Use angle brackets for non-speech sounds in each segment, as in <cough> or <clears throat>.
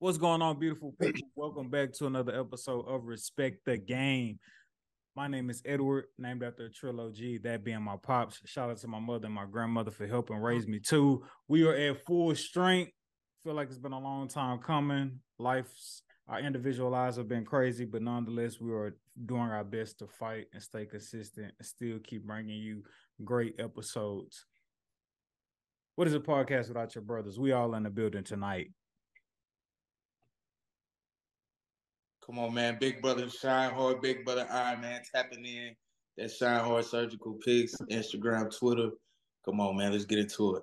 What's going on, beautiful people? Welcome back to another episode of Respect the Game. My name is Edward, named after a trilogy, that being my pops. Shout out to my mother and my grandmother for helping raise me too. We are at full strength. Feel like it's been a long time coming. Life's our individual lives have been crazy, but nonetheless, we are doing our best to fight and stay consistent and still keep bringing you great episodes. What is a podcast without your brothers? We all in the building tonight. Come on, man. Big brother Shine Hard, Big brother Iron Man tapping in. That Shine Hard Surgical Picks, Instagram, Twitter. Come on, man. Let's get into it.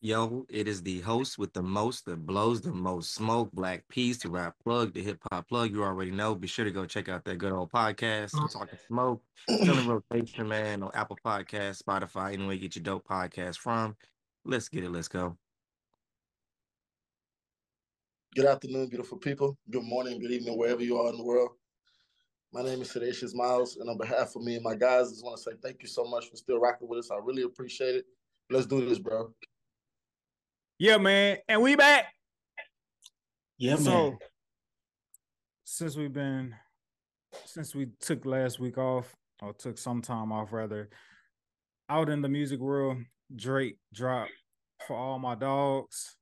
Yo, it is the host with the most that blows the most smoke, Blaque Peace, to rap plug, the hip hop plug. You already know. Be sure to go check out that good old podcast, mm-hmm. Talking Smoke, <clears throat> still in rotation, man, on Apple Podcast, Spotify, anywhere you get your dope podcast from. Let's get it. Let's go. Good afternoon, beautiful people. Good morning, good evening, wherever you are in the world. My name is Sedacious Miles, and on behalf of me and my guys, I just want to say thank you so much for still rocking with us. I really appreciate it. Let's do this, bro. Yeah, man. And we back. Yeah, so, man. since we've been since we took last week off, or took some time off rather, out in the music world, Drake dropped for all my dogs.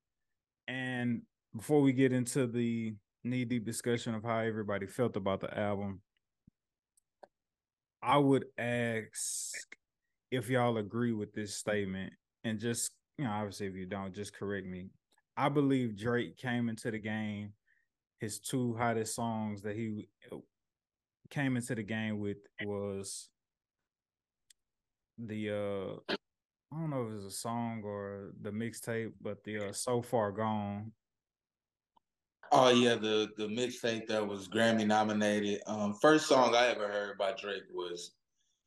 And before we get into the knee deep discussion of how everybody felt about the album, I would ask if y'all agree with this statement and just, you know, obviously if you don't, just correct me. I believe Drake came into the game, his two hottest songs that he came into the game with was the uh I don't know if it was a song or the mixtape, but the uh So Far Gone Oh yeah, the the mixtape that was Grammy nominated. Um, first song I ever heard by Drake was,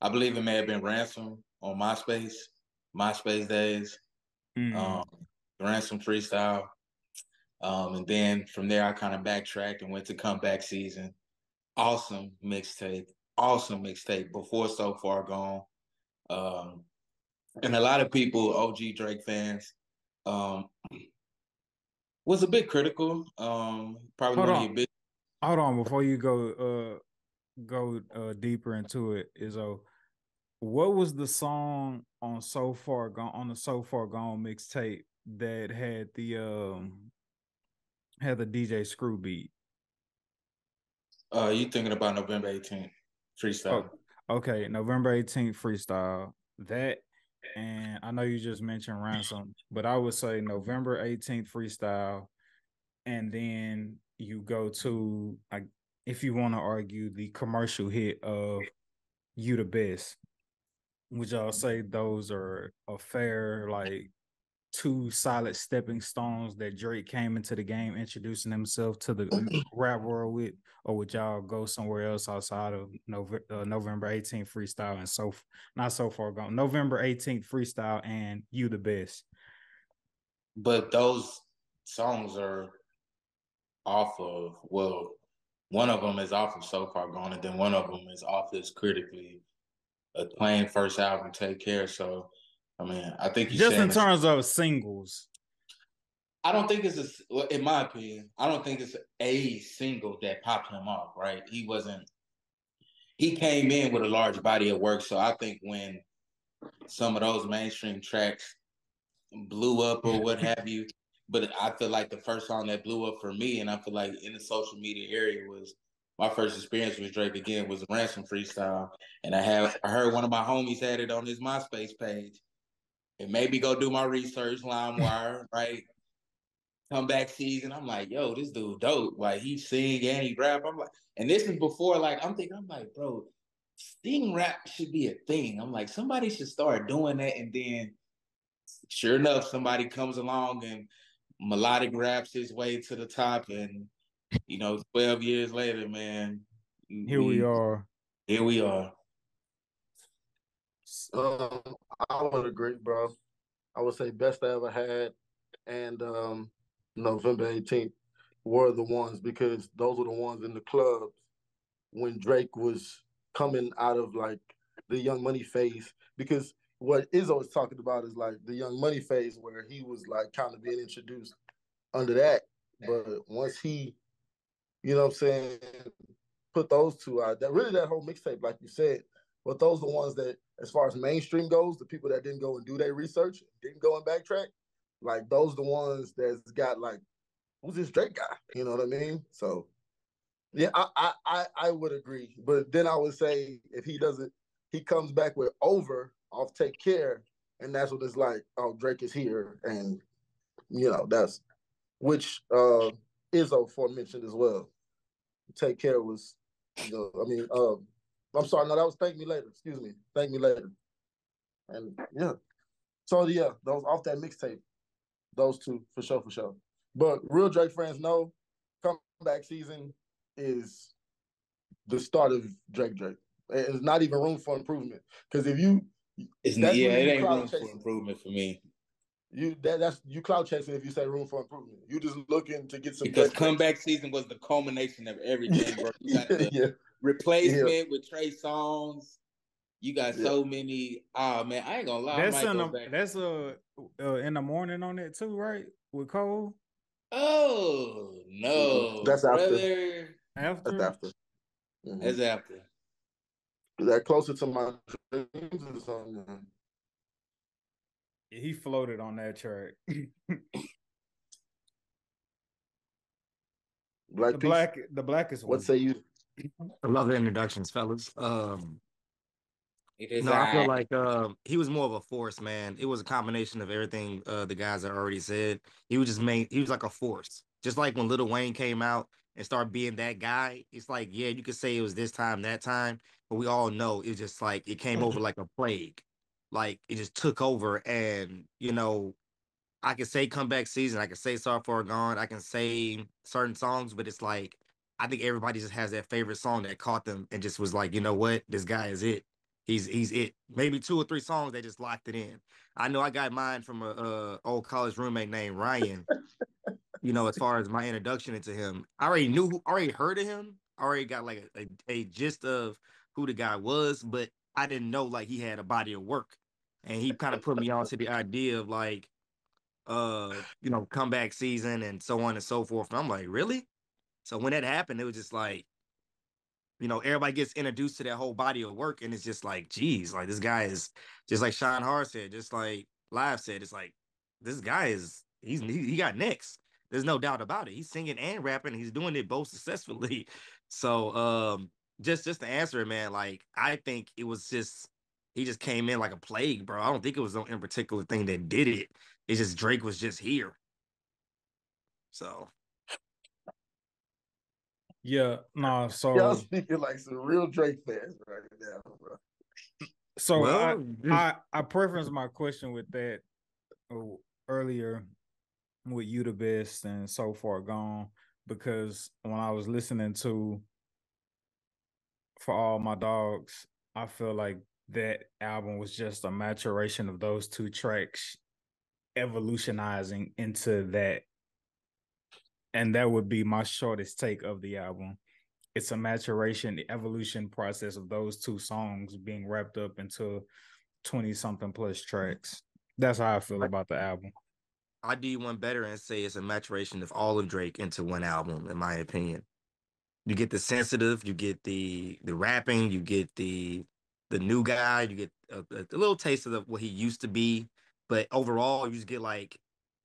I believe it may have been Ransom on MySpace, MySpace days. Mm. Um, Ransom freestyle. Um, and then from there I kind of backtracked and went to comeback season. Awesome mixtape, awesome mixtape before So Far Gone. Um, and a lot of people, OG Drake fans, um, was a bit critical. Um, probably Hold one on. of your big. Hold on, before you go uh go uh deeper into it, Izzo, what was the song on So Far Gone on the So Far Gone mixtape that had the um had the DJ Screw beat? Uh, you thinking about November 18th freestyle? Oh, okay, November 18th freestyle. That and I know you just mentioned ransom, but I would say November 18th freestyle, and then you go to like if you want to argue the commercial hit of you the best, Would I'll say those are a fair like two solid stepping stones that Drake came into the game introducing himself to the <clears throat> rap world with, or would y'all go somewhere else outside of November, uh, November 18th freestyle and so not so far gone November 18th freestyle and you the best. But those songs are off of well, one of them is off of So Far Gone, and then one of them is off his critically acclaimed first album, Take Care. So, I mean, I think you Just in terms of singles. I don't think it's a, well, in my opinion, I don't think it's a single that popped him off, right? He wasn't, he came in with a large body of work. So I think when some of those mainstream tracks blew up or what have you, but I feel like the first song that blew up for me, and I feel like in the social media area was my first experience with Drake again was Ransom Freestyle. And I have, I heard one of my homies had it on his MySpace page. And maybe go do my research, LimeWire, <laughs> right? comeback season. I'm like, yo, this dude dope. Like he sing and he rap. I'm like, and this is before like I'm thinking, I'm like, bro, sing rap should be a thing. I'm like, somebody should start doing that. And then sure enough, somebody comes along and melodic raps his way to the top. And you know, 12 years later, man. Here we are. Here we are. Um, I would agree, bro. I would say best I ever had, and um, November 18th were the ones because those were the ones in the clubs when Drake was coming out of like the Young Money phase. Because what Izzo is talking about is like the Young Money phase where he was like kind of being introduced under that. But once he, you know what I'm saying, put those two out, that really that whole mixtape, like you said, but those are the ones that, as far as mainstream goes, the people that didn't go and do their research, didn't go and backtrack, like those are the ones that's got like, who's this Drake guy? You know what I mean? So yeah, I I I would agree. But then I would say if he doesn't he comes back with over off take care, and that's what it's like, oh, Drake is here, and you know, that's which uh Izzo aforementioned as well. Take care was you know, I mean, um I'm sorry, no, that was thank me later. Excuse me. Thank me later. And yeah. So yeah, those off that mixtape. Those two for sure, for sure. But real Drake fans know comeback season is the start of Drake Drake. It's not even room for improvement. Because if you it's not, yeah, it ain't room chasing. for improvement for me. You that that's you cloud chasing if you say room for improvement. You just looking to get some because comeback season was the culmination of everything, bro. <laughs> You got yeah. Replacement yeah. with Trey Songz. You got yeah. so many. Oh man, I ain't gonna lie. That's in the, that's uh, uh in the morning on it too, right? With Cole. Oh no, that's after. brother. after. That's after. Mm-hmm. That's after. Is that closer to my dreams or something? He floated on that track. black the black the blackest one. What say you? I love the introductions, fellas. Um no, I feel like uh, he was more of a force, man. It was a combination of everything uh, the guys have already said. He was just main. He was like a force, just like when Lil Wayne came out and started being that guy. It's like, yeah, you could say it was this time, that time, but we all know it was just like it came over like a plague, like it just took over. And you know, I can say comeback season, I can say So Far Gone, I can say certain songs, but it's like I think everybody just has that favorite song that caught them and just was like, you know what, this guy is it he's he's it. Maybe two or three songs they just locked it in. I know I got mine from a, a old college roommate named Ryan. you know, as far as my introduction into him, I already knew, already heard of him, already got like a, a, a gist of who the guy was, but I didn't know like he had a body of work, and he kind of put me onto the idea of like, uh, you know, comeback season and so on and so forth. And I'm like, really? So when that happened, it was just like, you know, everybody gets introduced to that whole body of work, and it's just like, geez, like this guy is just like Sean Hart said, just like Live said, it's like this guy is he's he, got next. There's no doubt about it. He's singing and rapping. He's doing it both <laughs> successfully. So, um, just just to answer it, man, like I think it was just he just came in like a plague, bro. I don't think it was in particular thing that did it. It's just Drake was just here. So yeah, no. <laughs> So y'all speaking like some real Drake fans right now, bro. So well, I, I I preference my question with that oh, earlier with you the best and so far gone because when I was listening to for all my dogs, I feel like that album was just a maturation of those two tracks evolutionizing into that and that would be my shortest take of the album. It's a maturation, the evolution process of those two songs being wrapped up into 20 something plus tracks. That's how I feel about the album. I do one better and say it's a maturation of all of Drake into one album, in my opinion. You get the sensitive, you get the the rapping, you get the the new guy, you get a, a little taste of the, what he used to be, but overall, you just get like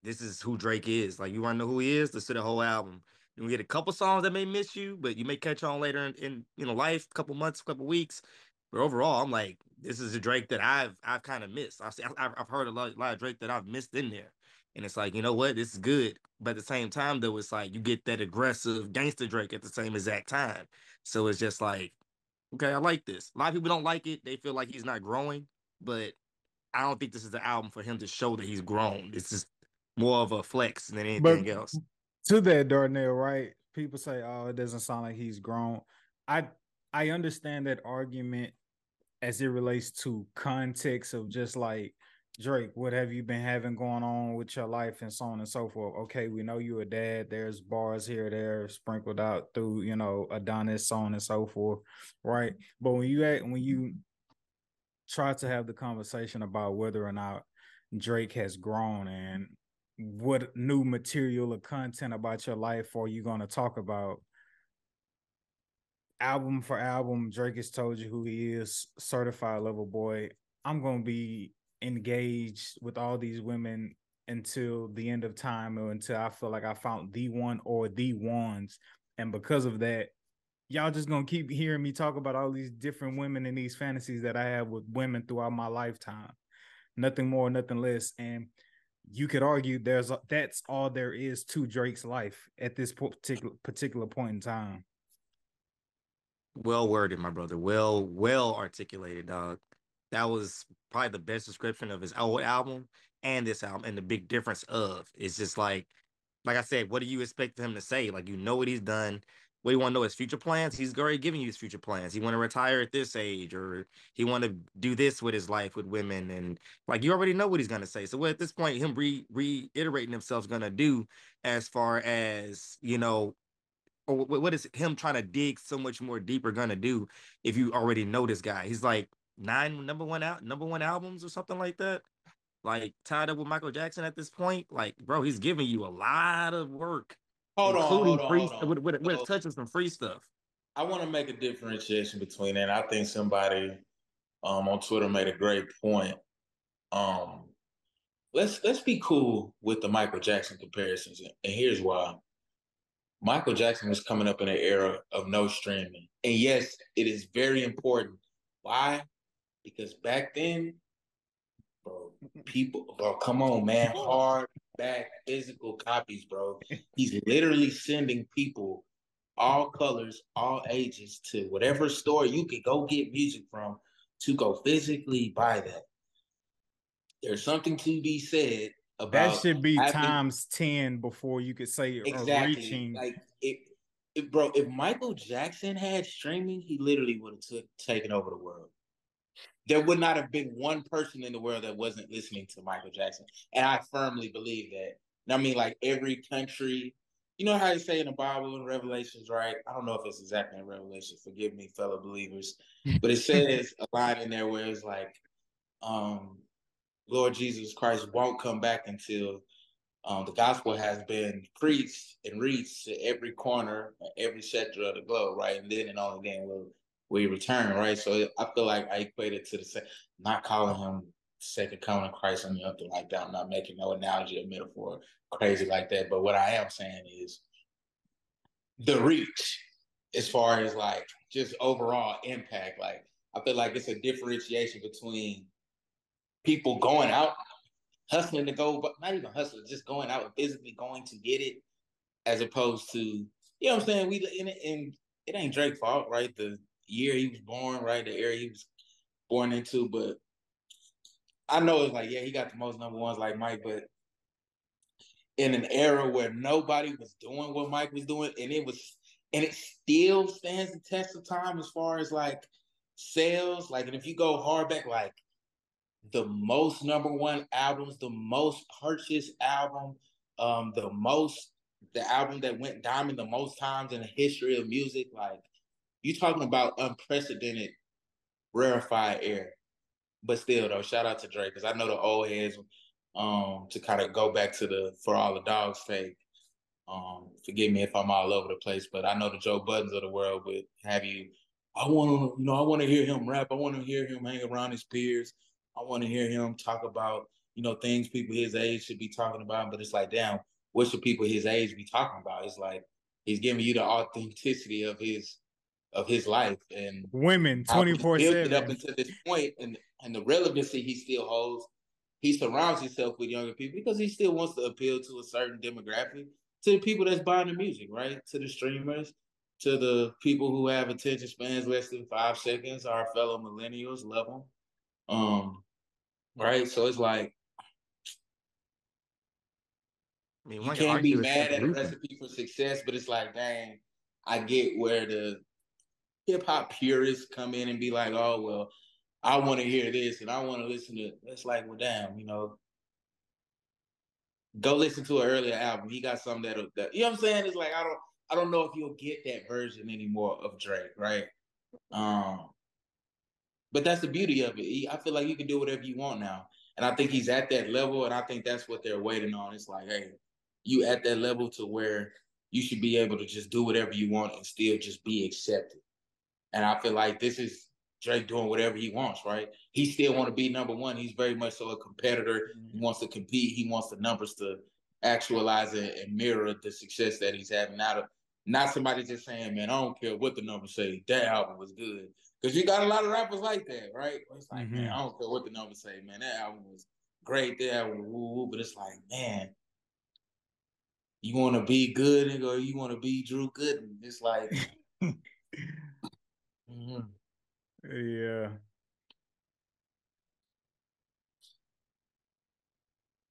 this is who Drake is. Like you want to know who he is? Listen to the whole album. You get a couple songs that may miss you, but you may catch on later in, in you know life, A couple months, couple weeks. But overall, I'm like, this is a Drake that I've I've kind of missed. I've, I've heard a lot, a lot of Drake that I've missed in there, and it's like you know what, this is good. But at the same time, though, it's like you get that aggressive gangster Drake at the same exact time. So it's just like, okay, I like this. A lot of people don't like it. They feel like he's not growing, but I don't think this is the album for him to show that he's grown. It's just more of a flex than anything but else. To that, Darnell, right? People say, "Oh, it doesn't sound like he's grown." I I understand that argument as it relates to context of just like Drake, what have you been having going on with your life and so on and so forth? Okay, we know you're a dad. There's bars here, there sprinkled out through, you know, Adonis, so on and so forth, right? But when you act, when you try to have the conversation about whether or not Drake has grown and what new material or content about your life are you going to talk about? Album for album drake has told you who he is certified lover boy. I'm going to be engaged with all these women until the end of time or until i feel like i found the one or the ones. And because of that y'all just gonna keep hearing me talk about all these different women and these fantasies that i have with women throughout my lifetime. Nothing more nothing less. And you could argue there's a, that's all there is to Drake's life at this particular particular point in time. Well worded, my brother. Well, well articulated, dog. That was probably the best description of his old album and this album, and the big difference of it's just like, like I said, what do you expect him to say? Like you know what he's done what do you want to know his future plans? He's already giving you his future plans. He want to retire at this age, or he want to do this with his life with women, and like you already know what he's gonna say. So what at this point, him re- reiterating himself is gonna do as far as you know, or what is him trying to dig so much more deeper gonna do if you already know this guy? He's like nine number one out number one albums or something like that. Like tied up with Michael Jackson at this point, like bro, he's giving you a lot of work Hold on, hold on, free, hold on. With, with, with so, touching some free stuff. I want to make a differentiation between that. I think somebody um, on Twitter made a great point. Um, let's let's be cool with the Michael Jackson comparisons, and here's why. Michael Jackson was coming up in an era of no streaming, and yes, it is very important. Why? Because back then, bro, people, bro, come on, man, hard back physical copies, bro. He's literally sending people all colors, all ages to whatever store you could go get music from to go physically buy that. There's something to be said about that should be having, times 10 before you could say exactly reaching like it, it bro if michael jackson had streaming he literally would have taken over the world there would not have been one person in the world that wasn't listening to Michael Jackson. And I firmly believe that. And I mean, like every country, you know how you say in the Bible in Revelations, right? I don't know if it's exactly in Revelation. Forgive me, fellow believers, but it says a line in there where it's like, um, Lord Jesus Christ won't come back until um, the gospel has been preached and reached to every corner, every sector of the globe, right? And then and only then will we return, right? So I feel like I equate it to the same, not calling him second coming of Christ or nothing like that. I'm not making no analogy or metaphor crazy like that. But what I am saying is the reach as far as like just overall impact. Like I feel like it's a differentiation between people going out, hustling to go, but not even hustling, just going out physically going to get it, as opposed to, you know what I'm saying? We and, and it ain't Drake's fault, right? The year he was born, right? The area he was born into. But I know it's like, yeah, he got the most number ones like Mike, but in an era where nobody was doing what Mike was doing, and it was and it still stands the test of time as far as like sales. Like, and if you go hard back, like the most number one albums, the most purchased album, um, the most the album that went diamond the most times in the history of music, like you talking about unprecedented rarefied air. But still though, shout out to Drake because I know the old heads um to kind of go back to the for all the dogs fake. Um, forgive me if I'm all over the place, but I know the Joe Buddens of the world would have you. I want to, you know, I want to hear him rap. I want to hear him hang around his peers. I want to hear him talk about, you know, things people his age should be talking about. But it's like, damn, what should people his age be talking about? It's like he's giving you the authenticity of his of his life and women 24 7 up until this point and and the relevancy he still holds. He surrounds himself with younger people because he still wants to appeal to a certain demographic to the people that's buying the music right? To the streamers to the people who have attention spans less than five seconds. Our fellow millennials love them um right? So it's like I mean, you can't be mad at a recipe for success, but it's like, dang, I get where the hip hop purists come in and be like, oh well, I want to hear this and I want to listen to. It. It's like, well, damn, you know, go listen to an earlier album. He got something that, that you know what I'm saying. It's like I don't, I don't know if you'll get that version anymore of Drake, right? Um, but that's the beauty of it. I feel like you can do whatever you want now. And I think he's at that level, and I think that's what they're waiting on. It's like, hey, you at that level to where you should be able to just do whatever you want and still just be accepted. And I feel like this is Drake doing whatever he wants, right? He still want to be number one. He's very much so a competitor. He wants to compete. He wants the numbers to actualize it and mirror the success that he's having. Not, a, not somebody just saying, man, I don't care what the numbers say. That album was good. Because you got a lot of rappers like that, right? It's like, mm-hmm. man, I don't care what the numbers say, man. That album was great. That album, woo, woo. But it's like, man, you want to be good or you want to be Drew Gooden. It's like, <laughs> mm-hmm. yeah.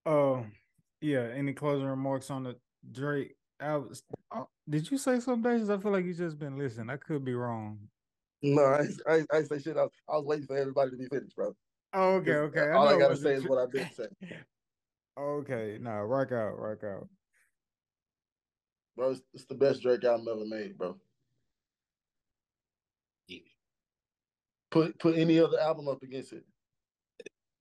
Oh, yeah. Any closing remarks on the Drake album? Oh, did you say something, Days? I feel like you just been listening. I could be wrong. No, I, I, I say shit. I was, I was waiting for everybody to be finished, bro. Oh, okay, okay. All I, I gotta say is what I've been saying. <laughs> okay, no, rock out, rock out bro. It's, it's the best Drake album ever made, bro. Yeah. Put put any other album up against it.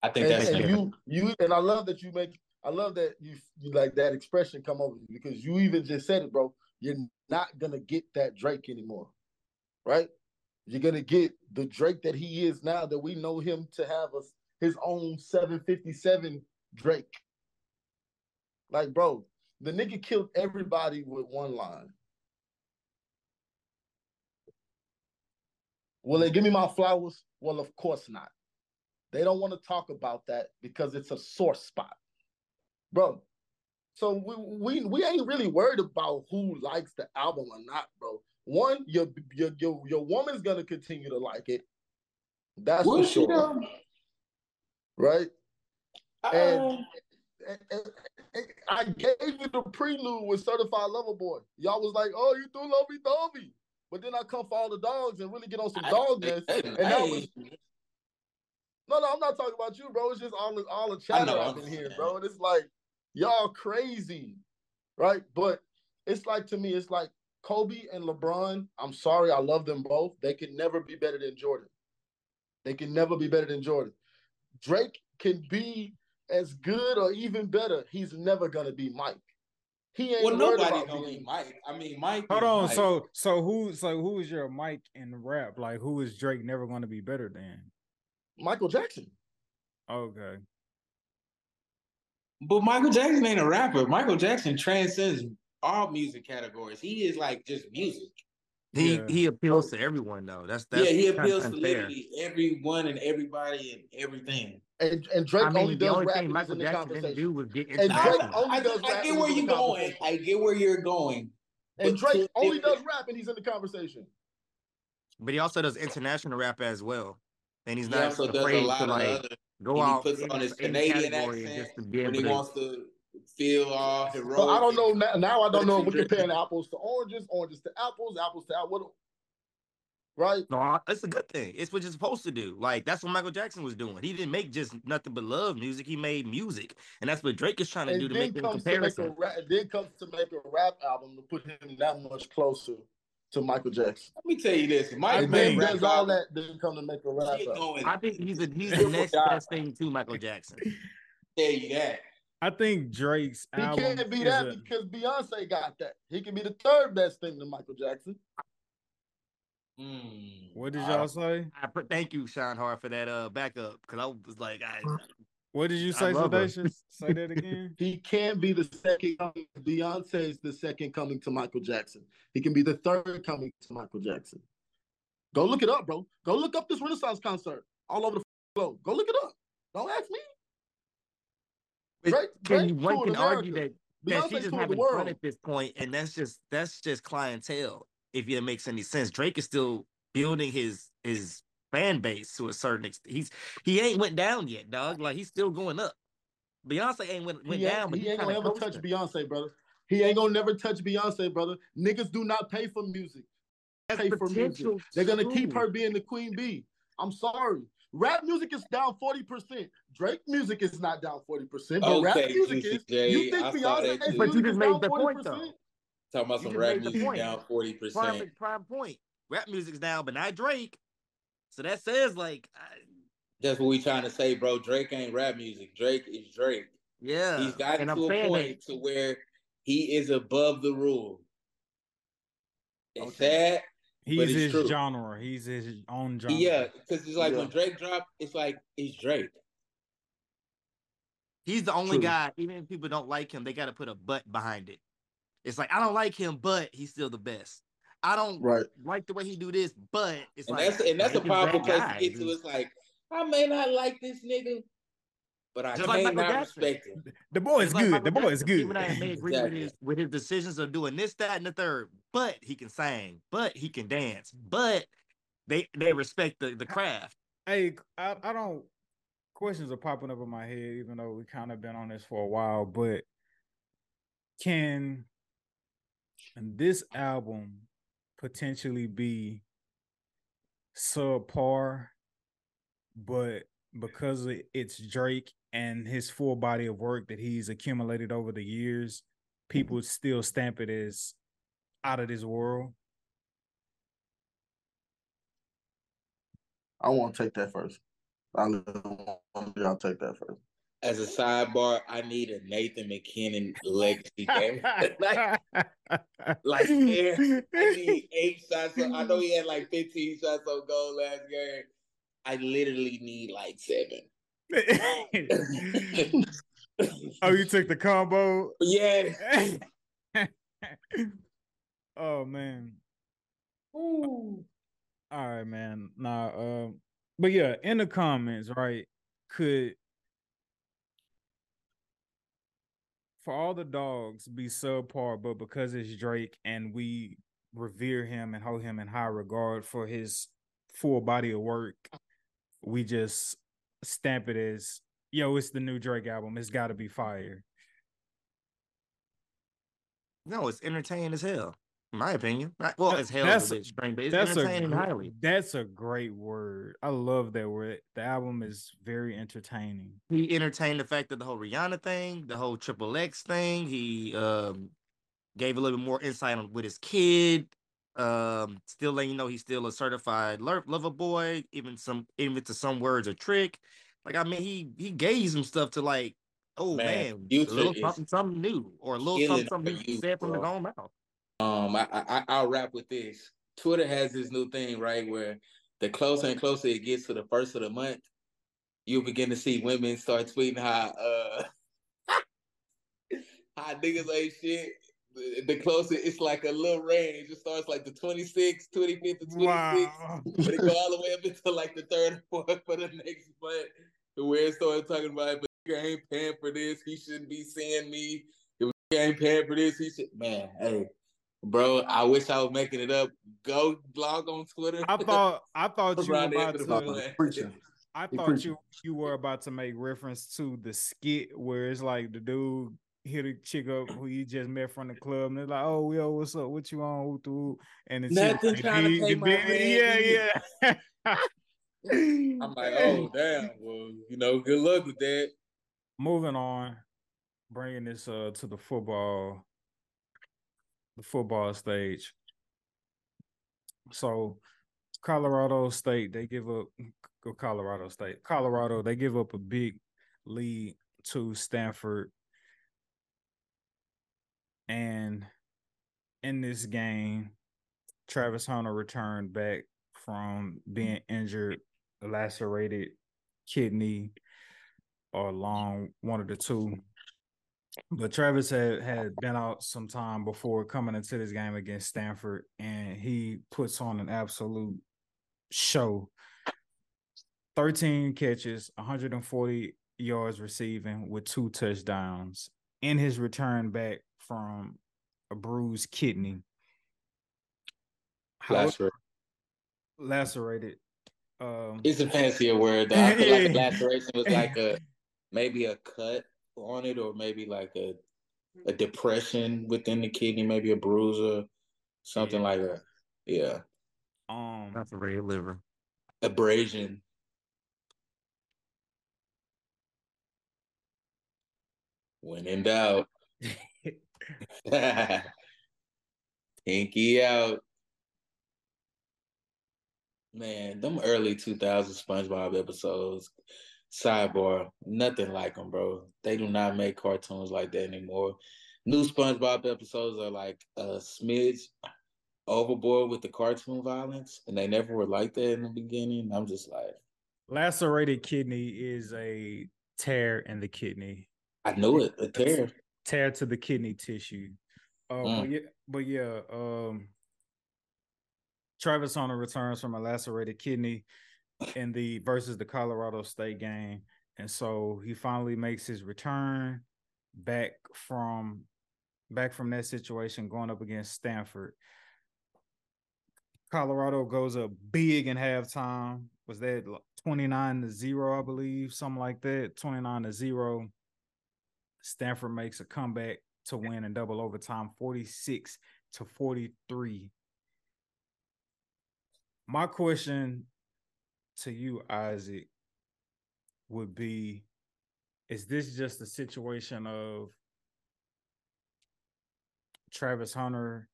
I think and, that's and you you and I love that you make I love that you, you like that expression come over you because you even just said it, bro. You're not gonna get that Drake anymore, right? You're gonna get the Drake that he is now that we know him to have a, his own 757 Drake. Like, bro, the nigga killed everybody with one line. Will they give me my flowers? Well, of course not. They don't want to talk about that because it's a sore spot. Bro, so we, we we ain't really worried about who likes the album or not, bro. One, your your your, your woman's gonna continue to like it. That's for sure. Right? Uh, and, and, I gave you the prelude with Certified Lover Boy. Y'all was like, "Oh, you do love me, Dolby," but then I come for all the dogs and really get on some dogness, and that was. No, no, I'm not talking about you, bro. It's just all the all the chatter I've been hearing, bro. And it's like y'all crazy, right? But it's like to me, it's like Kobe and LeBron. I'm sorry, I love them both. They can never be better than Jordan. They can never be better than Jordan. Drake can be as good or even better, he's never gonna be Mike. He ain't well, nobody gonna be Mike. I mean, Mike. Hold on. Mike. So, so who? So who is your Mike in rap? Like, who is Drake never going to be better than? Michael Jackson. Okay. But Michael Jackson ain't a rapper. Michael Jackson transcends all music categories. He is like just music. He yeah. he appeals to everyone though. That's that's yeah. He appeals to literally everyone and everybody and everything. And, and Drake I mean, only does rap Michael in Jackson didn't do was get and Drake only I, does I, I get where you're going. I get where you're going. And Drake only does rap and he's in the conversation. But he also does international rap as well. And he's not he afraid to like go out. He puts on his Canadian accent just to be when he to, wants to feel all heroic. So I don't know now. now I don't know if we're comparing apples to oranges, oranges to apples, apples to apples right? No, that's a good thing. It's what you're supposed to do. Like that's what Michael Jackson was doing. He didn't make just nothing but love music. He made music, and that's what Drake is trying to and do to make the comparison. To make rap, then comes to make a rap album to put him that much closer to Michael Jackson. Let me tell you this: Mike then does all that, then come to make a rap album. I think he's a, he's the next best thing to Michael Jackson. Tell you that. I think Drake's he can't be that a... because Beyonce got that. He can be the third best thing to Michael Jackson. Mm, what did y'all say? I put thank you, Sean Hart, for that uh backup because I was like, I. What did you say, Sedacious? say that <laughs> again. he can't be the second coming. Beyonce is the second coming to Michael Jackson. He can be the third coming to Michael Jackson. Go look it up, bro. Go look up this Renaissance concert all over the globe. Go look it up. Don't ask me. Drake, can you, one can argue that that she just having fun at this point, and that's just that's just clientele if it makes any sense. Drake is still building his his fan base to a certain extent. He's he ain't went down yet, dog. Like he's still going up. Beyonce ain't went, went he down, but he ain't gonna ever touch Beyonce, brother. He ain't gonna never touch Beyonce, brother. Niggas do not pay for music. Pay for music. They're gonna keep her being the queen bee. I'm sorry. Rap music is down 40%. Drake music is not down 40%, but okay, rap music is. You think Beyonce But you just made the point though. Talking about some rap music down forty percent. Perfect prime point. Rap music's down, but not Drake. So that says like That's what we trying to say, bro. Drake ain't rap music. Drake is Drake. Yeah, He's gotten and I'm to a point that- to where he is above the rule. It's Okay. sad. He's it's his true. genre. He's his own genre. Yeah, because it's like Yeah. when Drake dropped, it's like it's Drake. He's the only True. guy. Even if people don't like him, they got to put a but behind it. It's like I don't like him, but he's still the best. I don't Right. like the way he do this, but it's And like that's and that's a Drake is that powerful place guy. to get to. It's like I may not like this nigga, but I Just like can't Michael not Jackson. respect him. The boy is It's like good. Michael the boy is good. Even I may agree with his with his decisions of doing this, that, and the third, but he can sing, but he can dance, but they they respect the, the craft. Hey, I, I don't questions are popping up in my head, even though we kind of been on this for a while, but can this album potentially be subpar, but because it's Drake and his full body of work that he's accumulated over the years, people would still stamp it as out of this world? I want to take that first. I'll, I'll take that first. As a sidebar, I need a Nathan MacKinnon legacy game. <laughs> like, <laughs> like man, I need eight shots. On, I know he had like 15 shots on goal last game. I literally need like seven. <laughs> oh, you took the combo? yeah. <laughs> oh man. Ooh. All right, man. Nah, um, but yeah, in the comments, right? Could for all the dogs be subpar, but because it's Drake and we revere him and hold him in high regard for his full body of work, we just stamp it as yo, it's the new Drake album. It's gotta be fire. No, it's entertaining as hell, in my opinion. Well, as hell that's a a- bit strange, but it's That's entertaining gr- highly. that's a great word. I love that word. The album is very entertaining. He entertained the fact that the whole Rihanna thing, the whole Triple X thing. He um gave a little bit more insight on with his kid. Um, still letting you know he's still a certified lover boy. Even some, even to some words, a trick. Like I mean, he he gave some stuff to like, oh Man, man, a little something, something new, or a little something, something he you, said from his own mouth. Um, I, I I'll wrap with this. Twitter has this new thing, right? Where the closer and closer it gets to the first of the month, you'll begin to see women start tweeting how uh <laughs> how niggas ain't shit. The, the closer it's like a little range. It starts like the 26th, 25th, to 26th. Wow. But it go all the <laughs> way up until like the third <laughs> or fourth for the next month. Where it started talking about if a nigga ain't paying for this, he shouldn't be seeing me. If a nigga ain't paying for this, he should man, hey. Bro, I wish I was making it up. Go blog on Twitter. I <laughs> thought I thought you were about end of the to month. Preaching. I thought you you were about to make reference to the skit where it's like the dude hit a chick up who you just met from the club and they're like, "Oh, yo, what's up? What you on? Who through?" And the chick Nothing trying to "Big- pay my big- rent." yeah, yeah. I'm like, oh <laughs> damn. Well, you know, good luck with that. Moving on, bringing this uh to the football, the football stage. So, Colorado State they give up. Go Colorado State, Colorado they give up a big lead to Stanford, and in this game, Travis Hunter returned back from being injured, lacerated kidney or lung, one of the two. But Travis had had been out some time before coming into this game against Stanford, and he puts on an absolute show. 13 catches, 140 yards receiving with two touchdowns in his return back from a bruised kidney. However, Lacer- lacerated. Um, It's a fancier word though. I feel like a <laughs> laceration was like a maybe a cut on it, or maybe like a a depression within the kidney, maybe a bruise or something Yeah. like that. Yeah. um, That's a red liver. Abrasion. When in doubt. <laughs> Pinky out. Man, them early 2000 SpongeBob episodes, sidebar, nothing like them, bro. They do not make cartoons like that anymore. New SpongeBob episodes are like a smidge overboard with the cartoon violence, and they never were like that in the beginning. I'm just like, lacerated kidney is a tear in the kidney. I knew it, a tear, tear to the kidney tissue. Uh, mm. but yeah, but yeah, um, Travis Hunter returns from a lacerated kidney in the versus the Colorado State game, and so he finally makes his return back from back from that situation, going up against Stanford. Colorado goes up big in halftime. Was that 29 to 0, I believe, something like that. 29 to 0. Stanford makes a comeback to win in double overtime, 46 to 43. My question to you, Isaac, would be is this just a situation of Travis Hunter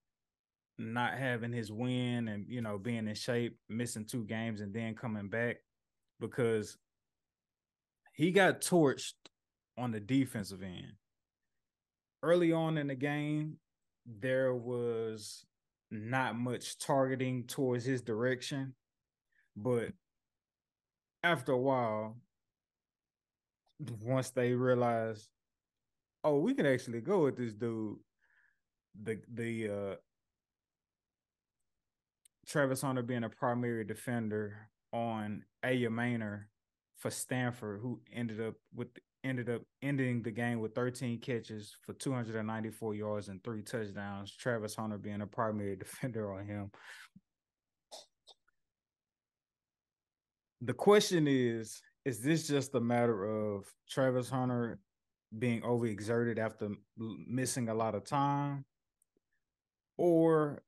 not having his win and you know being in shape, missing two games and then coming back because he got torched on the defensive end. Early on in the game, there was not much targeting towards his direction, but after a while, once they realized, oh, we can actually go with this dude, the the uh Travis Hunter being a primary defender on Ayomanor for Stanford, who ended up with ended up ending the game with 13 catches for 294 yards and three touchdowns. Travis Hunter being a primary <laughs> defender on him. The question is: Is this just a matter of Travis Hunter being overexerted after missing a lot of time, or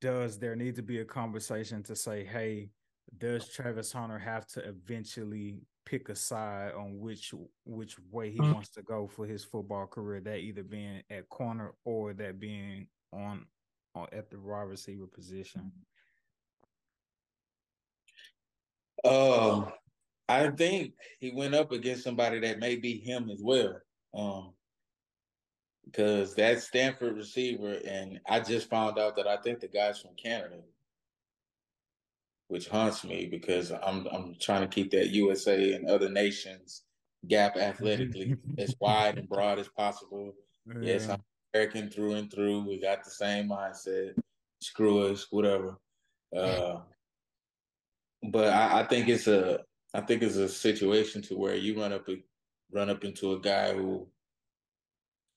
does there need to be a conversation to say, hey, does Travis Hunter have to eventually pick a side on which which way he mm-hmm. wants to go for his football career? That either being at corner or that being on, on at the wide receiver position. Um, I think he went up against somebody that may be him as well. Um, because that Stanford receiver, and I just found out that I think the guy's from Canada, which haunts me because I'm I'm trying to keep that USA and other nations gap athletically as <laughs> wide and broad as possible. Yeah. Yes, I'm American through and through. We got the same mindset. Screw us, whatever. Uh, but I, I think it's a I think it's a situation to where you run up a, run up into a guy who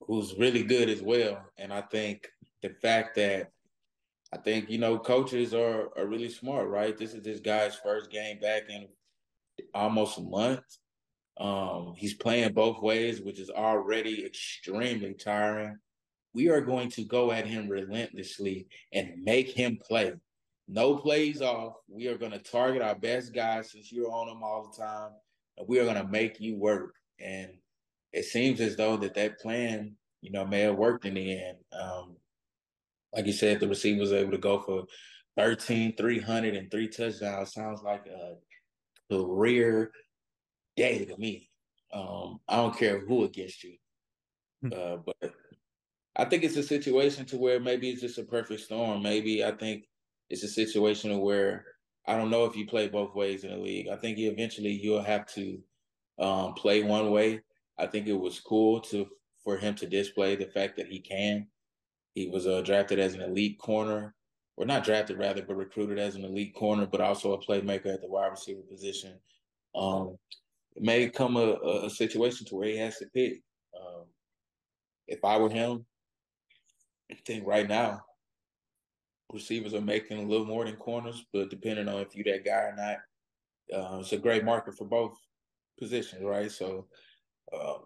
who's really good as well. And I think the fact that I think you know coaches are are really smart, right? This is this guy's first game back in almost a month. Um, he's playing both ways, which is already extremely tiring. We are going to go at him relentlessly and make him play. No plays off. We are going to target our best guys since you're on them all the time, and we are going to make you work. And it seems as though that that plan, you know, may have worked in the end. Um, like you said, the receiver was able to go for 13, 300 and three touchdowns. Sounds like a career day to me. Um, I don't care who against you. Hmm. Uh, but I think it's a situation to where maybe it's just a perfect storm. Maybe I think it's a situation where I don't know if you play both ways in the league. I think eventually you'll have to um, play one way I think it was cool to for him to display the fact that he can. He was uh, drafted as an elite corner, or not drafted rather, but recruited as an elite corner, but also a playmaker at the wide receiver position. Um, it may come a, a, situation to where he has to pick. Um, if I were him, I think right now receivers are making a little more than corners, but depending on if you that guy or not, uh, it's a great market for both positions, right? So um,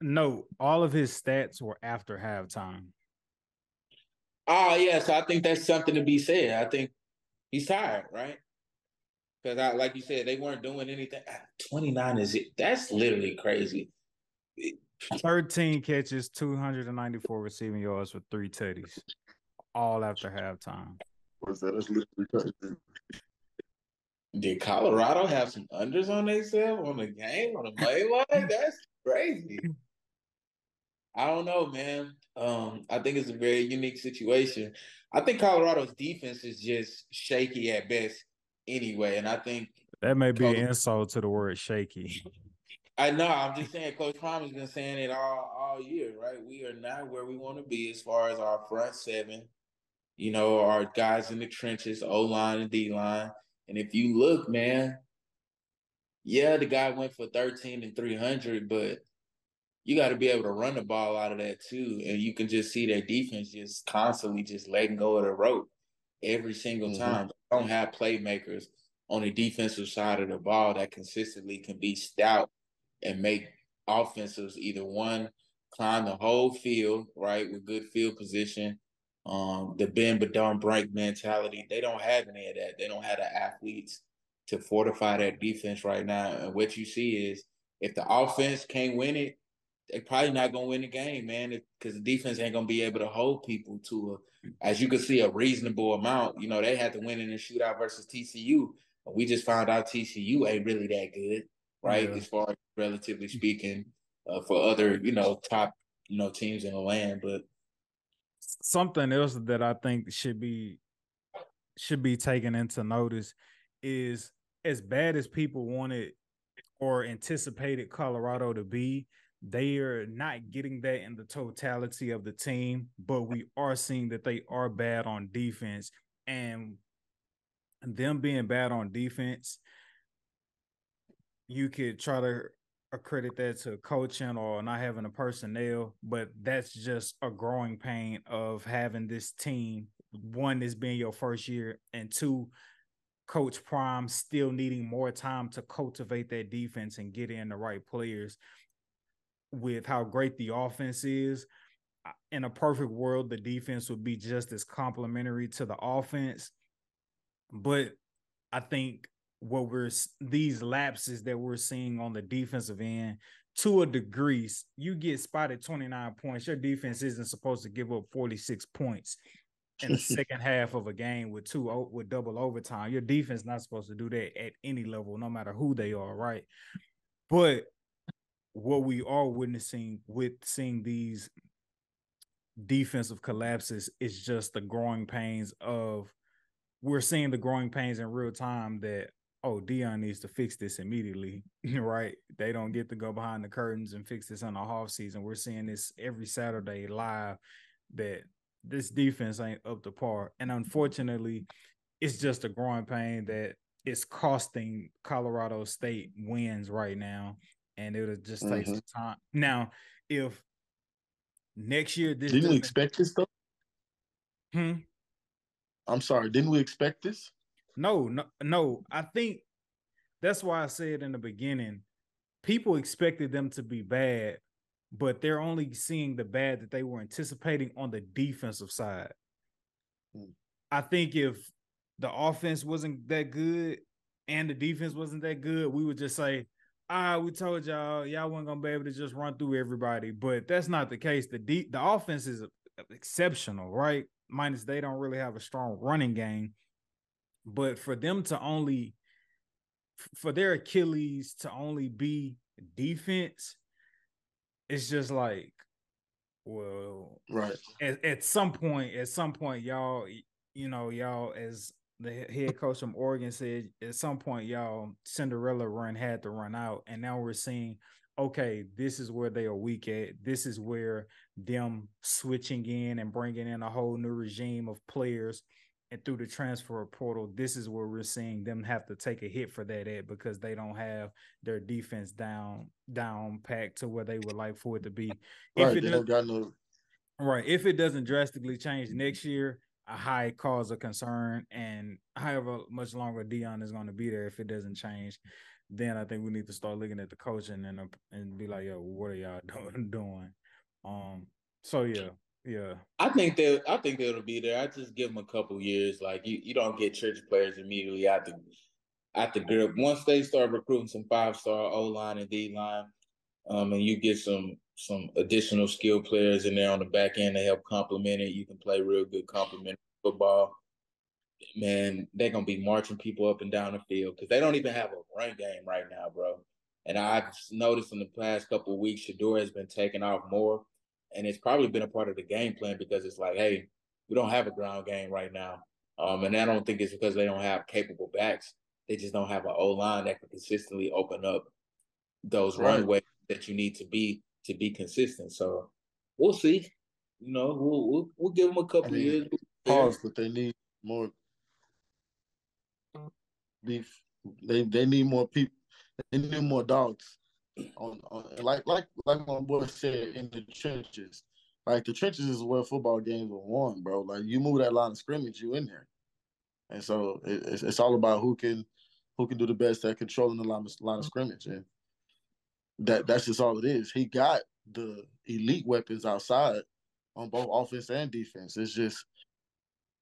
no, all of his stats were after halftime. Oh yeah, so I think that's something to be said. I think he's tired, right? Because I, like you said, they weren't doing anything. Ah, Twenty nine is it? That's literally crazy. 13 catches, 294 receiving yards with three tutties, all after halftime. What's that? That's literally crazy. Did Colorado have some unders on themselves on the game on the play line? That's crazy. I don't know, man. Um, I think it's a very unique situation. I think Colorado's defense is just shaky at best anyway, and I think that may be Coach, an insult to the word shaky. I know. I'm just saying, Coach Prime has been saying it all all year, right? We are not where we want to be as far as our front seven. You know, our guys in the trenches, O line and D line. And if you look, man, yeah, the guy went for 13 and 300, but you got to be able to run the ball out of that too. And you can just see their defense just constantly just letting go of the rope every single mm-hmm. time. They don't have playmakers on the defensive side of the ball that consistently can be stout and make offensives either one climb the whole field, right, with good field position, um, the bend but don't break mentality. They don't have any of that. They don't have the athletes to fortify that defense right now. And what you see is if the offense can't win it, they probably not gonna win the game, man, because the defense ain't gonna be able to hold people to a, as you can see, a reasonable amount. You know, they had to win in the shootout versus TCU. We just found out TCU ain't really that good, right? Yeah. As far as relatively speaking, uh, for other, you know, top, you know, teams in the land. But something else that I think should be should be taken into notice is as bad as people wanted or anticipated Colorado to be, they are not getting that in the totality of the team, but we are seeing that they are bad on defense and them being bad on defense you could try to accredit that to coaching or not having a personnel, but that's just a growing pain of having this team. One, this being your first year, and two, Coach Prime still needing more time to cultivate that defense and get in the right players. With how great the offense is, in a perfect world, the defense would be just as complementary to the offense. But I think what we're these lapses that we're seeing on the defensive end to a degree you get spotted 29 points. Your defense isn't supposed to give up 46 points in the <laughs> second half of a game with two with double overtime. Your defense not supposed to do that at any level no matter who they are right? But what we are witnessing with seeing these defensive collapses is just the growing pains of we're seeing the growing pains in real time that oh, Deion needs to fix this immediately, <laughs> right? They don't get to go behind the curtains and fix this on the off season. We're seeing this every Saturday live that this defense ain't up to par. And unfortunately, it's just a growing pain that it's costing Colorado State wins right now. And it'll just take mm-hmm. some time. Now, if next year this didn't we expect this though? Hmm. I'm sorry, didn't we expect this? No, no, no. I think that's why I said in the beginning, people expected them to be bad, but they're only seeing the bad that they were anticipating on the defensive side. Hmm. I think if the offense wasn't that good and the defense wasn't that good, we would just say, ah, we told y'all, y'all weren't gonna be able to just run through everybody. But that's not the case. The de- the offense is exceptional, right? Minus they don't really have a strong running game. But for them to only for their Achilles to only be defense, it's just like, well, right. At, at some point, at some point, y'all, you know, y'all as the head coach from Oregon said, at some point, y'all Cinderella run had to run out, and now we're seeing, okay, this is where they are weak at. This is where them switching in and bringing in a whole new regime of players and through the transfer portal, this is where we're seeing them have to take a hit for that at because they don't have their defense down down packed to where they would like for it to be. Right, if it does, got no... right, if it doesn't drastically change next year, a high cause of concern, and however much longer Deion is going to be there, if it doesn't change, then I think we need to start looking at the coaching and and be like, yo, what are y'all <laughs> doing? Um, so yeah, yeah. I think they I think they'll be there. I just give them a couple years. Like you, you don't get church players immediately at the at the grip. Once they start recruiting some five star O line and D line, um, and you get some some additional skill players in there on the back end to help complement it, you can play real good complementary football. man, they're gonna be marching people up and down the field because they don't even have a run game right now, bro. And I've noticed in the past couple of weeks, Shedeur has been taking off more, and it's probably been a part of the game plan because it's like, hey, we don't have a ground game right now, um, and I don't think it's because they don't have capable backs. They just don't have an O line that can consistently open up those right. runways that you need to be to be consistent. So we'll see. You know, we'll we'll, we'll give them a couple I mean, years. Pause, but they need more beef. They they need more people. They need more dogs. On, on like like like my boy said in the trenches. Like the trenches is where football games are won, bro. Like you move that line of scrimmage, you in there, and so it, it's, it's all about who can who can do the best at controlling the line of, line of scrimmage, and that that's just all it is. He got the elite weapons outside on both offense and defense. It's just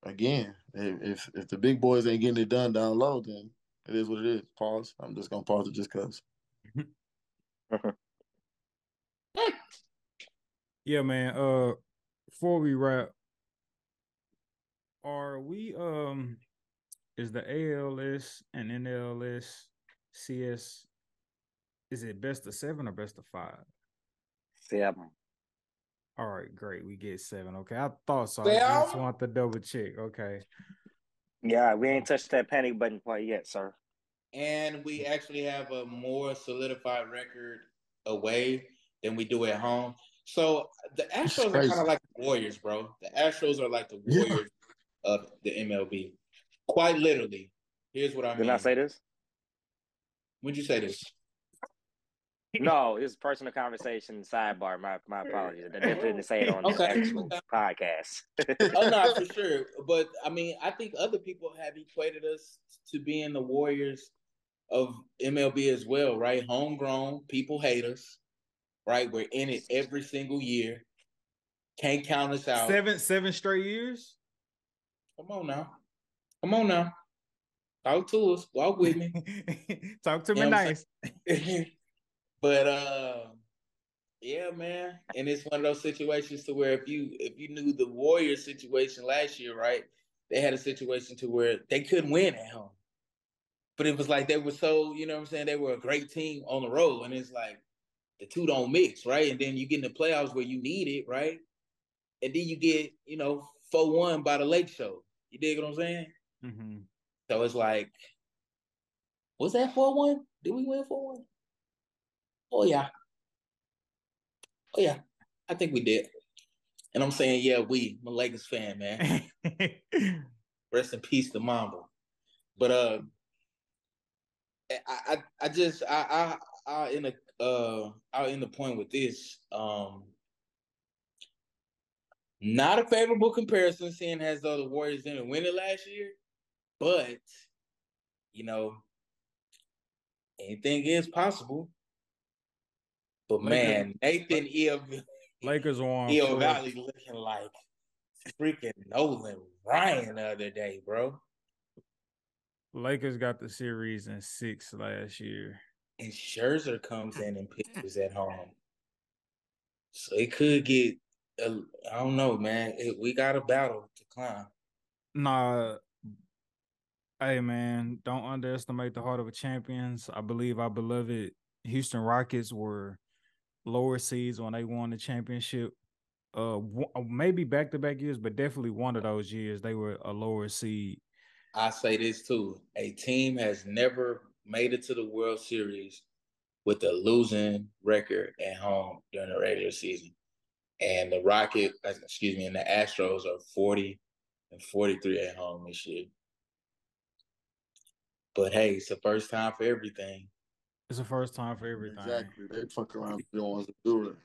again, if if the big boys ain't getting it done down low, then it is what it is. Pause. I'm just gonna pause it just cause. <laughs> yeah, man. Uh, before we wrap, are we um, is the ALS and NLS CS? Is it best of seven or best of five? Seven. All right, great. We get seven. Okay, I thought so. Seven? I just want the double check. Okay. Yeah, we ain't touched that panic button quite yet, sir. And we actually have a more solidified record away than we do at home. So the Astros are kind of like the Warriors, bro. The Astros are like the Warriors yeah. of the MLB. Quite literally. Here's what I mean. Did I say this? When'd you say this? No, <laughs> it's personal conversation sidebar. My my apologies. I didn't say it on the actual podcast. oh no, <laughs> for sure. But I mean, I think other people have equated us to being the Warriors of MLB as well, right? Homegrown, people hate us, right? We're in it every single year. Can't count us out. Seven seven straight years. Come on now. Come on now. Talk to us. Walk with me. <laughs> Talk to you me nice. But uh yeah, man. And it's one of those situations to where if you if you knew the Warriors situation last year, right? They had a situation to where they couldn't win at home. But it was like they were so, you know what I'm saying, they were a great team on the road. And it's like the two don't mix, right? And then you get in the playoffs where you need it, right? And then you get, you know, 4-1 by the late show. You dig what I'm saying? Mm-hmm. So it's like, was that 4-1? Did we win 4-1? Oh yeah. Oh yeah. I think we did. And I'm saying, yeah, we, I'm a Lakers fan, man. <laughs> Rest in peace to Mamba. But uh I I, I just I I I in a uh I'll end the point with this. Um not a favorable comparison, seeing as though the Warriors didn't win it last year, but you know, anything is possible. But man, Nathan Eel, Lakers won. Valley looking like freaking Nolan Ryan the other day, bro. Lakers got the series in six last year. And Scherzer comes in and <laughs> pitches at home. So it could get, I don't know, man. It, we got a battle to climb. Nah, hey man, don't underestimate the heart of a champions. I believe our beloved Houston Rockets were lower seeds when they won the championship. Uh, uh maybe back to back years, but definitely one of those years they were a lower seed. I say this too: a team has never made it to the World Series with a losing record at home during the regular season, and the Rocket, uh, excuse me, and the Astros are forty and forty-three at home this year. But hey, it's the first time for everything. It's the first time for everything. Exactly. They fuck around the ones that do it.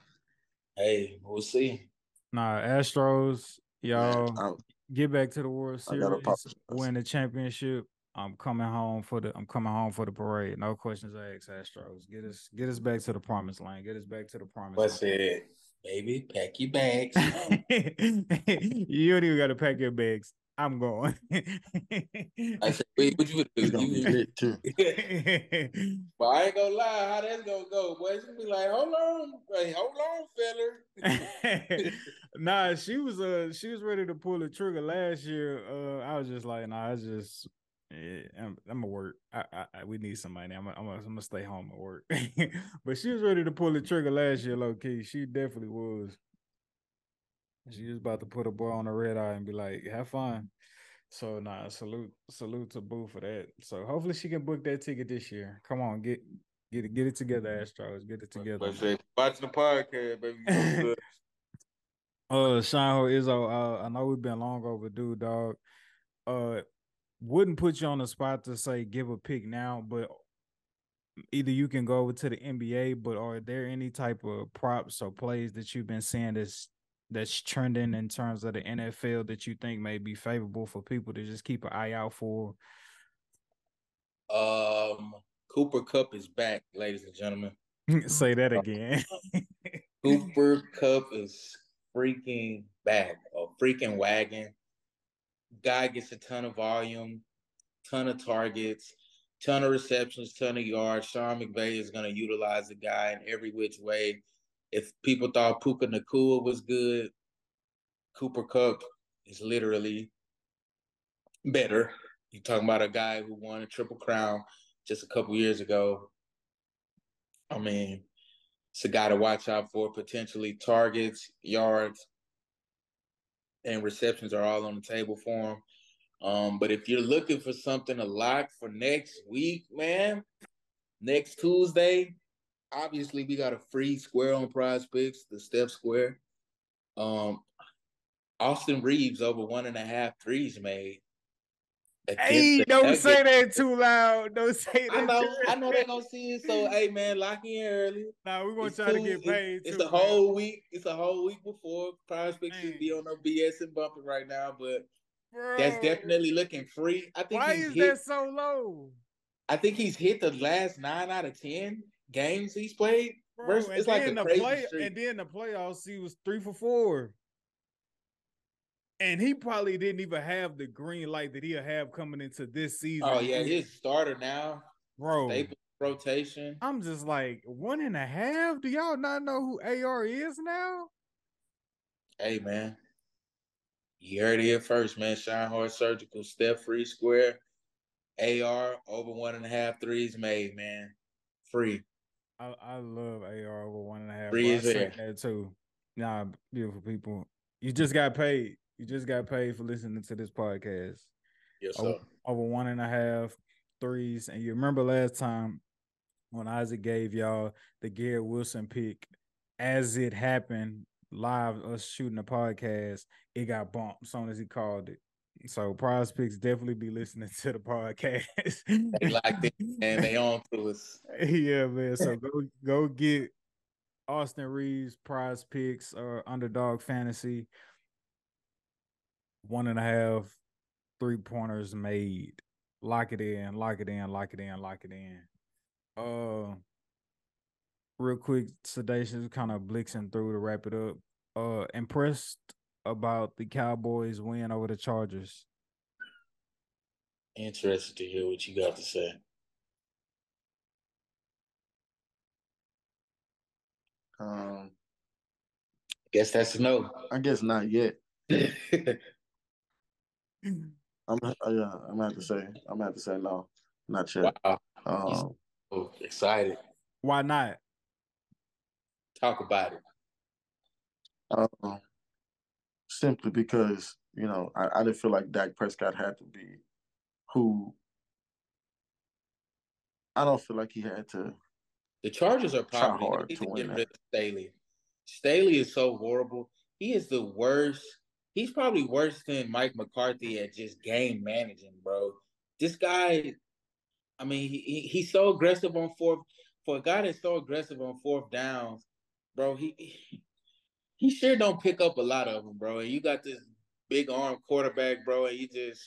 Hey, we'll see. Nah, Astros, y'all get back to the World Series, win the championship. I'm coming home for the I'm coming home for the parade. No questions asked, Astros. Get us get us back to the promised land. Get us back to the promised What's land. it? Baby, pack your <laughs> bags. you don't even gotta pack your bags. I'm going. I said, wait, what you He's do? gonna be You, lit too. <laughs> but I ain't gonna lie, how that's gonna go, boy. It's gonna be like, hold on, like, hold on, feller. <laughs> nah, she was uh she was ready to pull the trigger last year. Uh, I was just like, nah, I just yeah, I'm, I'm gonna work. I, I, I we need somebody. I'm gonna, I'm gonna, I'm gonna stay home and work. <laughs> but she was ready to pull the trigger last year, low key. She definitely was. She was about to put a boy on the red eye and be like, "Have fun." So nah, salute, salute to Boo for that. So hopefully she can book that ticket this year. Come on, get get it, get it together, Astros. Get it together. But watching the podcast, baby. <laughs> Uh, Shine Hard Izzo, uh, I know we've been long overdue, dog. Uh, wouldn't put you on the spot to say give a pick now, but either you can go over to the NBA, but are there any type of props or plays that you've been seeing that's that's trending in terms of the NFL that you think may be favorable for people to just keep an eye out for? Um, Cooper Kupp is back, ladies and gentlemen. <laughs> say that again. <laughs> Cooper Kupp is freaking back, a freaking wagon. Guy gets a ton of volume, ton of targets, ton of receptions, ton of yards. Sean McVay is going to utilize the guy in every which way. If people thought Puka Nacua was good, Cooper Kupp is literally better. You're talking about a guy who won a triple crown just a couple years ago. I mean, it's a guy to watch out for. Potentially targets, yards, and receptions are all on the table for him. Um, but if you're looking for something to lock for next week, man, next Tuesday, obviously we got a free square on prize picks, the step square. Um, Austin Reaves over one and a half threes made. hey, don't Nuggets. say that too loud. Don't say that. I know, I know they're gonna see it. So, hey, man, lock in early. Nah, we want It's y'all to get It's- paid. It's, too, a man. whole week. It's a whole week before Man. should be on no BS and bumping right now, but Bro, that's definitely looking free. I think Why he's is hit. that so low? I think he's hit the last nine out of ten games he's played. Bro, Versus- and it's like then a the crazy play, streak. and then the playoffs, he was three for four. And he probably didn't even have the green light that he'll have coming into this oh, season. Oh yeah, his starter now, bro. staple rotation. I'm just like one and a half. Do y'all not know who AR is now? Hey man, you heard it here first, man. Shine Hard Surgical, step free square, AR over one and a half threes made, man. Free. I, I love AR over one and a half. Free bro. I there. that too. Nah, beautiful people. You just got paid. You just got paid for listening to this podcast. Yes, over, sir. over one and a half threes. And you remember last time when Isaac gave y'all the Garrett Wilson pick, as it happened live, us shooting the podcast, it got bumped as soon as he called it. So prize picks definitely be listening to the podcast. They like it, and they on to us. <laughs> yeah, man. So go go get Austin Reaves prize picks or underdog fantasy. One and a half three pointers made. Lock it in, lock it in, lock it in, lock it in. Uh real quick, sedation kind of blixing through to wrap it up. Uh impressed about the Cowboys win over the Chargers. Interested to hear what you got to say. Um, Guess that's a no. I guess not yet. <laughs> I'm uh, yeah, I'm gonna have to say I'm gonna have to say no, not yet. wow. Um, Oh, excited. Why not? Talk about it. um, simply because you know I, I didn't feel like Dak Prescott had to be who. I don't feel like he had to. The Chargers are probably hard to to win get that. rid of Staley. Staley is so horrible. He is the worst. He's probably worse than Mike McCarthy at just game managing, bro. This guy, I mean, he, he he's so aggressive on fourth. For a guy that's so aggressive on fourth downs, bro, he he sure don't pick up a lot of them, bro. And you got this big arm quarterback, bro, and you just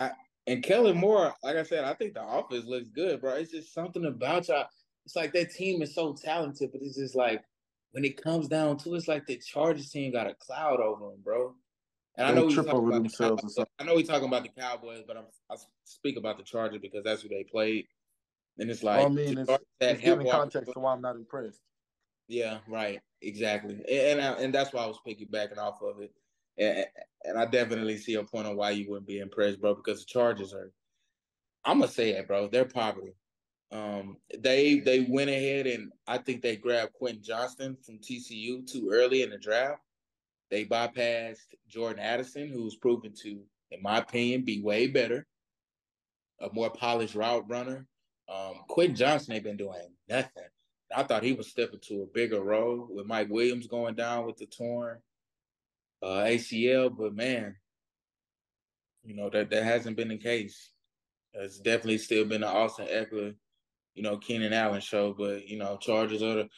I, and Kellen Moore, like I said, I think the offense looks good, bro. It's just something about y'all. It's like that team is so talented, but it's just like when it comes down to it, it's like the Chargers team got a cloud over them, bro. And I know we trip over themselves. The I know we talking about the Cowboys, but I'm I speak about the Chargers because that's who they played. And it's like well, I mean, it's, it's giving context to why I'm not impressed. Yeah, right, exactly, and and, and that's why I was piggybacking off of it, and, and I definitely see a point on why you wouldn't be impressed, bro, because the Chargers are. I'm gonna say it, bro. They're poverty. Um, they they went ahead and I think they grabbed Quentin Johnston from TCU too early in the draft. They bypassed Jordan Addison, who's proven to, in my opinion, be way better, a more polished route runner. Um, Quentin Johnston ain't been doing nothing. I thought he was stepping to a bigger role with Mike Williams going down with the torn uh, ACL, but man, you know that that hasn't been the case. It's definitely still been an Austin Ekeler, you know, Keenan Allen show. But you know, Chargers are the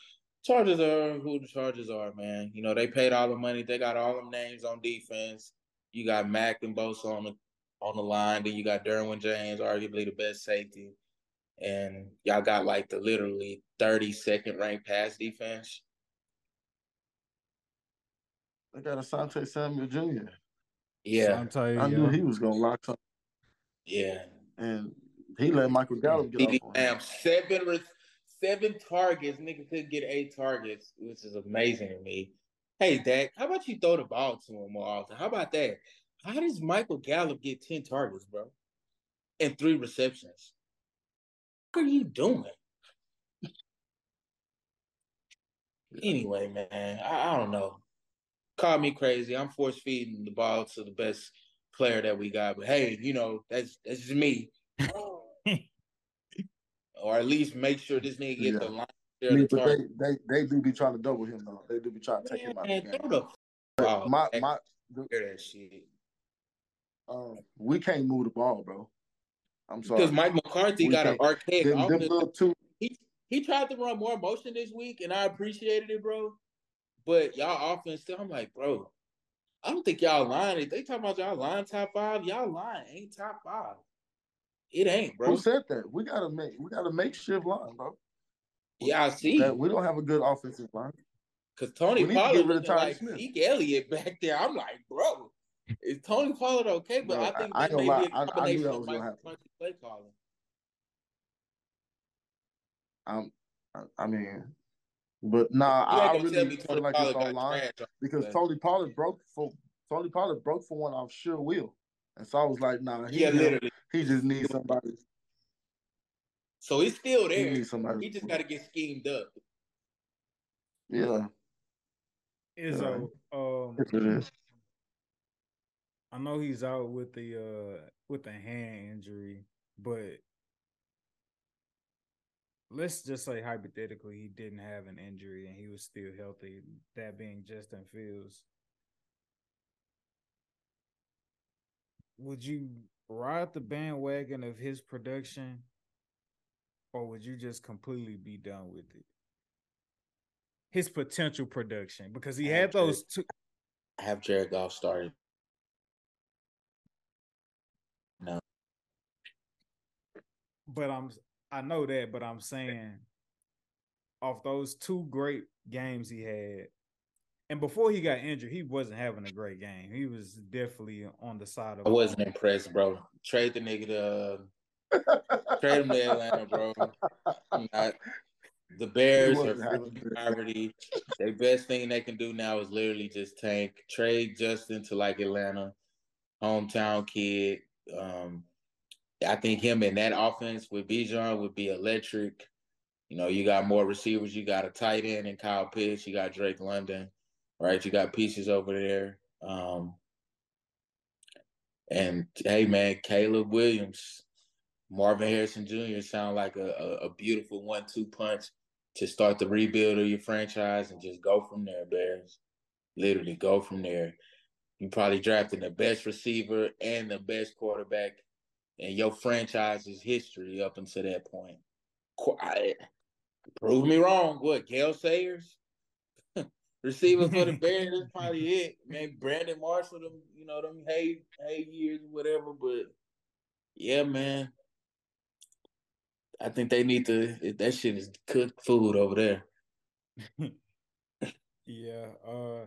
Chargers are who the Chargers are, man. You know, they paid all the money. They got all them names on defense. You got Mack and Bosa on the on the line. Then you got Derwin James, arguably the best safety and y'all got like the literally 32nd ranked pass defense. They got Asante Samuel Jr. Yeah. Asante, I knew he was gonna lock up. Yeah. And he let Michael Gallup get he, off. Damn, seven seven targets. Nigga could get eight targets, which is amazing to me. Hey Dak, how about you throw the ball to him more often? How about that? How does Michael Gallup get 10 targets, bro? And three receptions? Are you doing? Anyway, man, I, I don't know. Call me crazy. I'm force feeding the ball to the best player that we got. But hey, you know, that's that's just me. <laughs> or at least make sure this nigga get yeah. the line. I mean, but they, they they do be trying to double him though. They do be trying to take man, him out. Man, the game. The, my my that shit. Um, we can't move the ball, bro. I'm sorry. Because Mike McCarthy we got an archaic them, offense. Them he, he tried to run more motion this week, and I appreciated it, bro. But y'all offense still, I'm like, bro, I don't think y'all line. If they talking about y'all line top five, y'all line ain't top five. It ain't, bro. Who said that? We gotta make we gotta make shift line, bro. Yeah, I see. That we don't have a good offensive line. Cause Tony Pollard like Smith. Zeke Elliott back there. I'm like, bro, is Tony Pollard okay? But I think I, that I may lie. be a combination I, I of Mike play calling. Um, I mean, but nah, I, I really feel like it's online because Tony Pollard broke for Tony Pollard broke for one off sure will, and so I was like, nah, he, yeah, literally, he just needs somebody. So he's still there. He, somebody he just got to get schemed up. Yeah. Izzo, um, it is. I know he's out with the uh with the hand injury, but let's just say hypothetically he didn't have an injury and he was still healthy, that being Justin Fields. Would you ride the bandwagon of his production or would you just completely be done with it? His potential production because he had those two. I have Jared Goff started But I'm I know that, but I'm saying off those two great games he had, and before he got injured, he wasn't having a great game. He was definitely on the side of. I wasn't impressed, bro. Trade the nigga to trade him to Atlanta, bro. I'm not. The Bears are freaking poverty. The best thing they can do now is literally just tank, trade Justin to like Atlanta, hometown kid, um, I think him in that offense with Bijan would be electric. You know, you got more receivers. You got a tight end and Kyle Pitts. You got Drake London, right? You got pieces over there. Um, and hey, man, Caleb Williams, Marvin Harrison Jr. sound like a, a, a beautiful one-two punch to start the rebuild of your franchise and just go from there, Bears. Literally go from there. You probably drafting the best receiver and the best quarterback in your franchise's history up until that point. I, prove me wrong. What, Gale Sayers? <laughs> receiver for the <laughs> Bears, that's probably it. Man, Brandon Marshall, them, you know, them hay hay years, whatever. But yeah, man. I think they need to that shit is cooked food over there. <laughs> yeah. Uh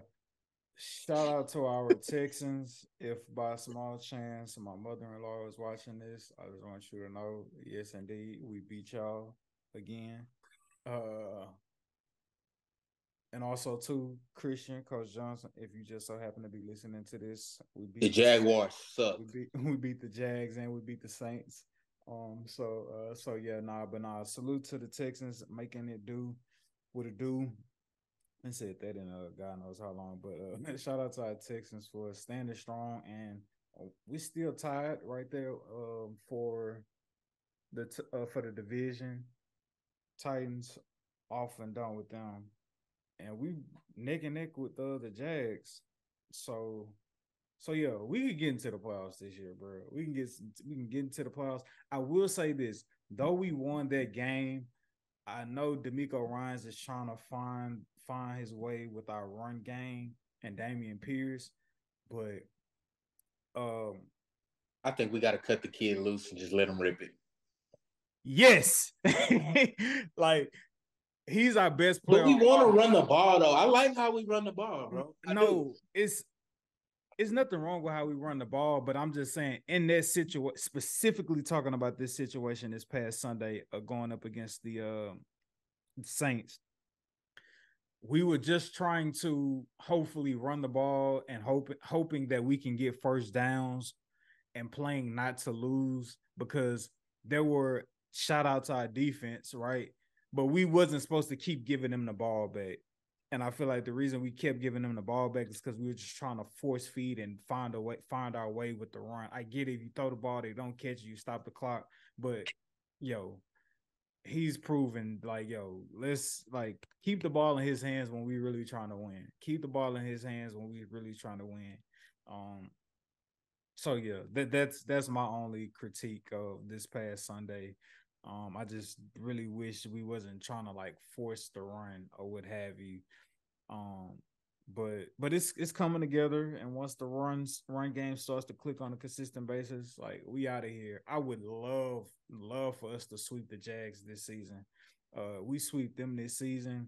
Shout out to our Texans. If by small chance my mother-in-law is watching this, I just want you to know, yes, indeed, we beat y'all again. Uh, and also to Christian Coach Johnson, if you just so happen to be listening to this, we beat the Jaguars. Suck. We beat, <laughs> we beat the Jags and we beat the Saints. Um, so uh, so yeah, nah, but nah, salute to the Texans making it do what it do. I said that in uh, God knows how long, but uh, <laughs> shout out to our Texans for standing strong, and uh, we still tied right there uh, for the t- uh, for the division. Titans off and done with them, and we neck and neck with uh, the Jags. So, so yeah, we can get into the playoffs this year, bro. We can get we can get into the playoffs. I will say this: though we won that game, I know DeMeco Ryans is trying to find find his way with our run game and Dameon Pierce, but um, I think we got to cut the kid loose and just let him rip it. Yes, <laughs> like he's our best player. But we want to run the ball though. I like how we run the ball, bro. I no, do. it's it's nothing wrong with how we run the ball, but I'm just saying in that situation, specifically talking about this situation this past Sunday, uh, going up against the uh, Saints we were just trying to hopefully run the ball and hope hoping that we can get first downs and playing not to lose because there were shout out to our defense, right? But we wasn't supposed to keep giving them the ball back. And I feel like the reason we kept giving them the ball back is because we were just trying to force feed and find a way, find our way with the run. I get it. You throw the ball, they don't catch you, stop the clock. But yo, he's proven like yo let's like keep the ball in his hands when we really trying to win. Keep the ball in his hands when we really trying to win. Um so yeah that that's that's my only critique of this past sunday. Um i just really wish we wasn't trying to like force the run or what have you. Um but but it's it's coming together and once the runs run game starts to click on a consistent basis like we out of here. I would love love for us to sweep the jags this season. Uh we sweep them this season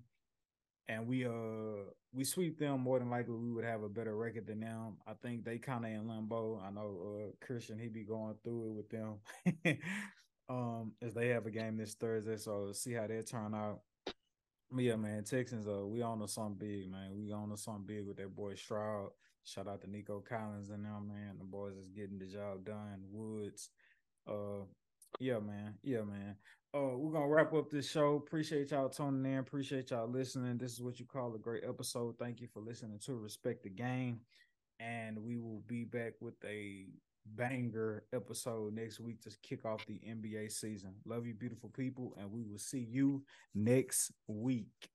and we uh we sweep them more than likely we would have a better record than them. I think they kind of in limbo. I know uh christian he be going through it with them. <laughs> Um as they have a game this thursday so see how they turn out yeah, man, Texans. Uh, we on to something big, man. We on to something big with that boy Stroud. Shout out to Nico Collins and them, man. The boys is getting the job done. Woods. Uh, yeah, man. Yeah, man. Uh, we're gonna wrap up this show. Appreciate y'all tuning in. Appreciate y'all listening. This is what you call a great episode. Thank you for listening to Respect the Game, and we will be back with a banger episode next week to kick off the NBA season. Love you, beautiful people, and we will see you next week.